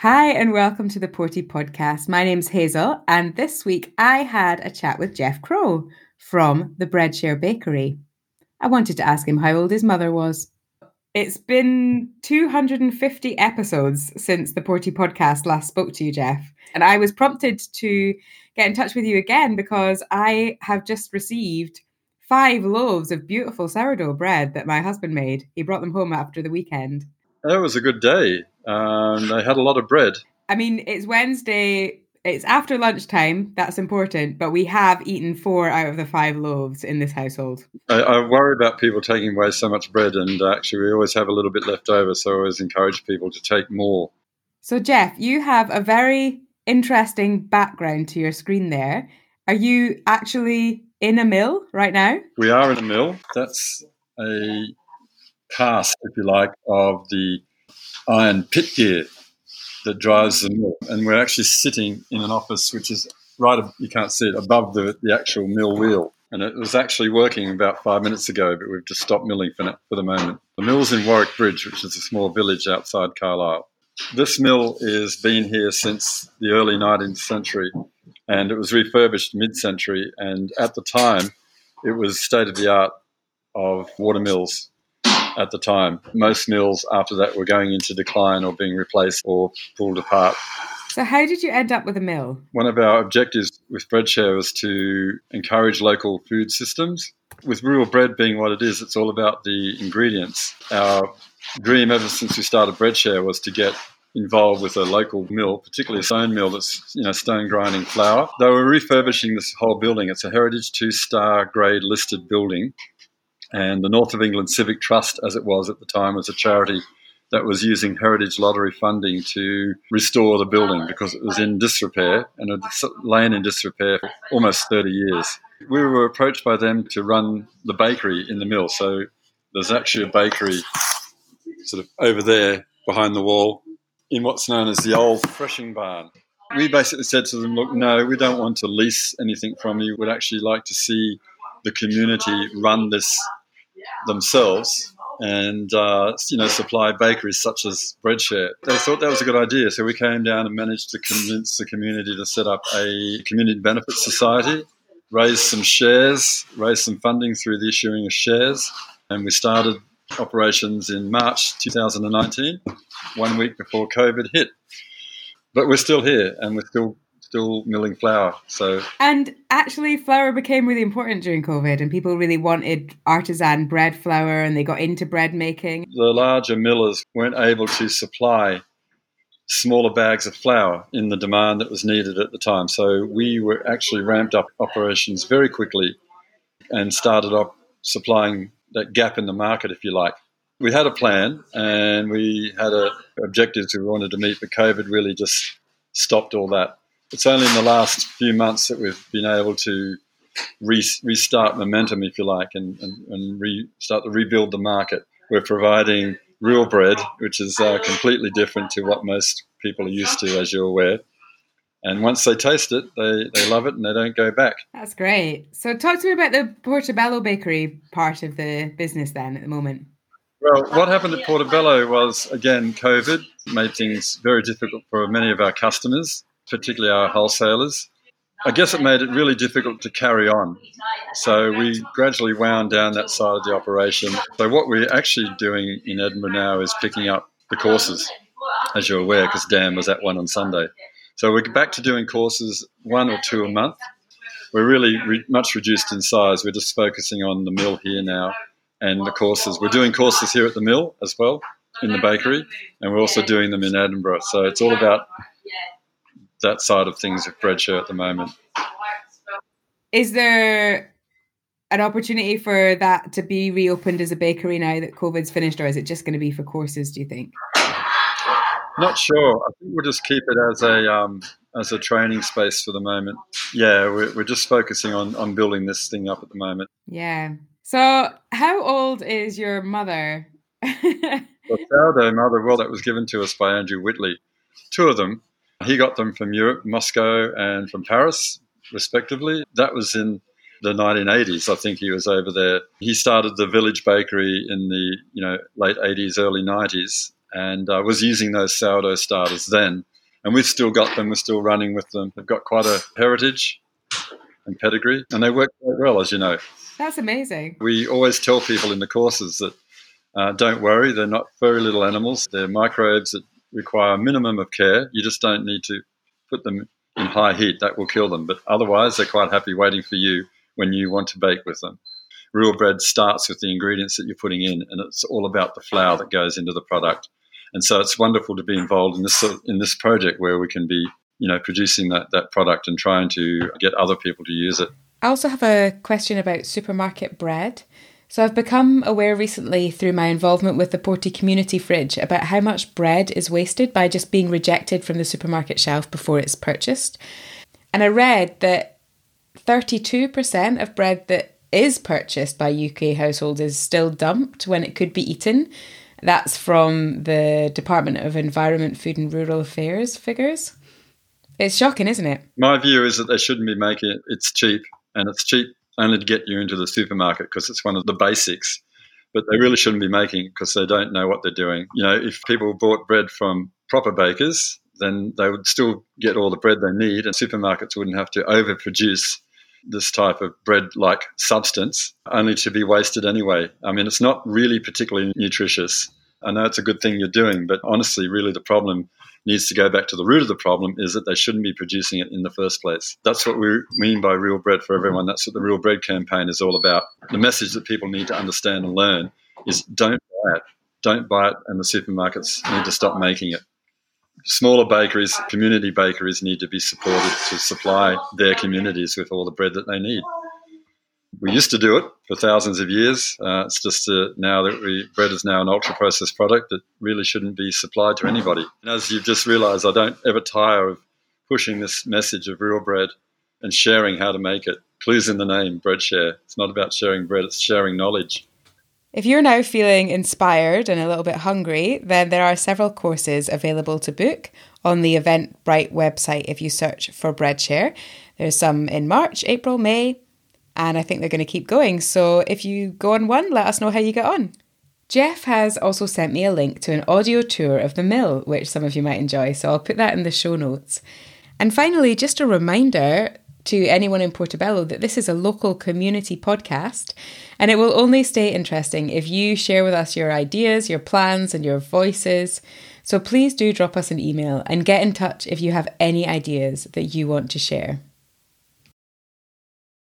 Hi, and welcome to the Porty podcast. My name's Hazel, and this week I had a chat with Jeff Crow from the Breadshare Bakery. I wanted to ask him how old his mother was. It's been 250 episodes since the Porty podcast last spoke to you, Jeff. And I was prompted to get in touch with you again because I have just received five loaves of beautiful sourdough bread that my husband made. He brought them home after the weekend. That was a good day. Um, I had a lot of bread. I mean, it's Wednesday. It's after lunchtime. That's important. But we have eaten four out of the five loaves in this household. I, I worry about people taking away so much bread, and uh, actually, we always have a little bit left over. So I always encourage people to take more. So, Jeff, you have a very interesting background to your screen there. Are you actually in a mill right now? We are in a mill. That's a cast, if you like, of the iron pit gear that drives the mill. And we're actually sitting in an office which is right, you can't see it, above the, the actual mill wheel. And it was actually working about five minutes ago, but we've just stopped milling for, for the moment. The mill's in Warwick Bridge, which is a small village outside Carlisle. This mill has been here since the early 19th century, and it was refurbished mid-century. And at the time, it was state of the art of water mills at the time. Most mills after that were going into decline or being replaced or pulled apart. So, how did you end up with a mill? One of our objectives with Breadshare was to encourage local food systems. With real bread being what it is, it's all about the ingredients. Our dream ever since we started Breadshare was to get involved with a local mill, particularly a stone mill that's you know stone grinding flour. They were refurbishing this whole building. It's a heritage two star grade listed building, and the North of England Civic Trust, as it was at the time, was a charity that was using heritage lottery funding to restore the building because it was in disrepair and had lain in disrepair for almost 30 years. We were approached by them to run the bakery in the mill. So there's actually a bakery sort of over there behind the wall in what's known as the old threshing barn. We basically said to them, look, no, we don't want to lease anything from you. We'd actually like to see the community run this themselves and uh, you know supply bakeries such as Breadshare. They thought that was a good idea, so we came down and managed to convince the community to set up a community benefit society, raise some shares, raise some funding through the issuing of shares, and we started operations in March 2019, one week before COVID hit. But we're still here, and we're still still milling flour. So and actually, flour became really important during COVID, and people really wanted artisan bread flour, and they got into bread making. The larger millers weren't able to supply smaller bags of flour in the demand that was needed at the time. So we were actually ramped up operations very quickly and started up supplying that gap in the market, if you like. We had a plan and we had a objectives we wanted to meet, but COVID really just stopped all that it's only in the last few months that we've been able to re- restart momentum, if you like, and, and, and re- start to rebuild the market. We're providing real bread, which is uh, completely different to what most people are used to, as you're aware. And once they taste it, they, they love it and they don't go back. That's great. So, talk to me about the Portobello Bakery part of the business then at the moment. Well, what happened at Portobello was, again, COVID made things very difficult for many of our customers particularly our wholesalers. I guess it made it really difficult to carry on. So we gradually wound down that side of the operation. So what we're actually doing in Edinburgh now is picking up the courses, as you're aware, because Dan was at one on Sunday. So we're back to doing courses one or two a month. We're really re- much reduced in size. We're just focusing on the mill here now and the courses. We're doing courses here at the mill as well in the bakery, and we're also doing them in Edinburgh. So it's all about that side of things with Breadshare at the moment. Is there an opportunity for that to be reopened as a bakery now that COVID's finished, or is it just going to be for courses? Do you think? Not sure. I think we'll just keep it as a um, as a training space for the moment. Yeah, we're, we're just focusing on on building this thing up at the moment. Yeah. So, how old is your mother? the sourdough mother, well, that was given to us by Andrew Whitley. Two of them, he got them from Europe, Moscow, and from Paris, respectively. That was in the 1980s. I think he was over there. He started the Village Bakery in the you know late 80s, early 90s, and uh, was using those sourdough starters then. And we've still got them, we're still running with them. They've got quite a heritage and pedigree, and they work quite well, as you know. That's amazing. We always tell people in the courses that uh, don't worry, they're not very little animals. They're microbes that require a minimum of care. You just don't need to put them in high heat, that will kill them. But otherwise, they're quite happy waiting for you when you want to bake with them. Real bread starts with the ingredients that you're putting in, and it's all about the flour that goes into the product. And so it's wonderful to be involved in this in this project where we can be, you know, producing that that product and trying to get other people to use it. I also have a question about supermarket bread. So I've become aware recently through my involvement with the Porty community fridge about how much bread is wasted by just being rejected from the supermarket shelf before it's purchased. And I read that 32% of bread that is purchased by UK households is still dumped when it could be eaten. That's from the Department of Environment, Food and Rural Affairs figures. It's shocking, isn't it? My view is that they shouldn't be making it. It's cheap, and it's cheap only to get you into the supermarket because it's one of the basics. But they really shouldn't be making it because they don't know what they're doing. You know, if people bought bread from proper bakers, then they would still get all the bread they need, and supermarkets wouldn't have to overproduce this type of bread like substance only to be wasted anyway. I mean, it's not really particularly nutritious. I know it's a good thing you're doing, but honestly, really the problem needs to go back to the root of the problem is that they shouldn't be producing it in the first place. That's what we mean by real bread for everyone. That's what the real bread campaign is all about. The message that people need to understand and learn is don't buy it. Don't buy it, and the supermarkets need to stop making it. Smaller bakeries, community bakeries need to be supported to supply their communities with all the bread that they need we used to do it for thousands of years. Uh, it's just uh, now that we, bread is now an ultra processed product that really shouldn't be supplied to anybody. And as you've just realised, I don't ever tire of pushing this message of real bread and sharing how to make it. Clues in the name, bread share. It's not about sharing bread; it's sharing knowledge. If you're now feeling inspired and a little bit hungry, then there are several courses available to book on the Eventbrite website if you search for Breadshare. There's some in March, April, May, and I think they're going to keep going. So if you go on one, let us know how you get on. Jeff has also sent me a link to an audio tour of the mill, which some of you might enjoy, so I'll put that in the show notes. And finally, just a reminder to anyone in Portobello that this is a local community podcast and it will only stay interesting if you share with us your ideas, your plans, and your voices. So please do drop us an email and get in touch if you have any ideas that you want to share.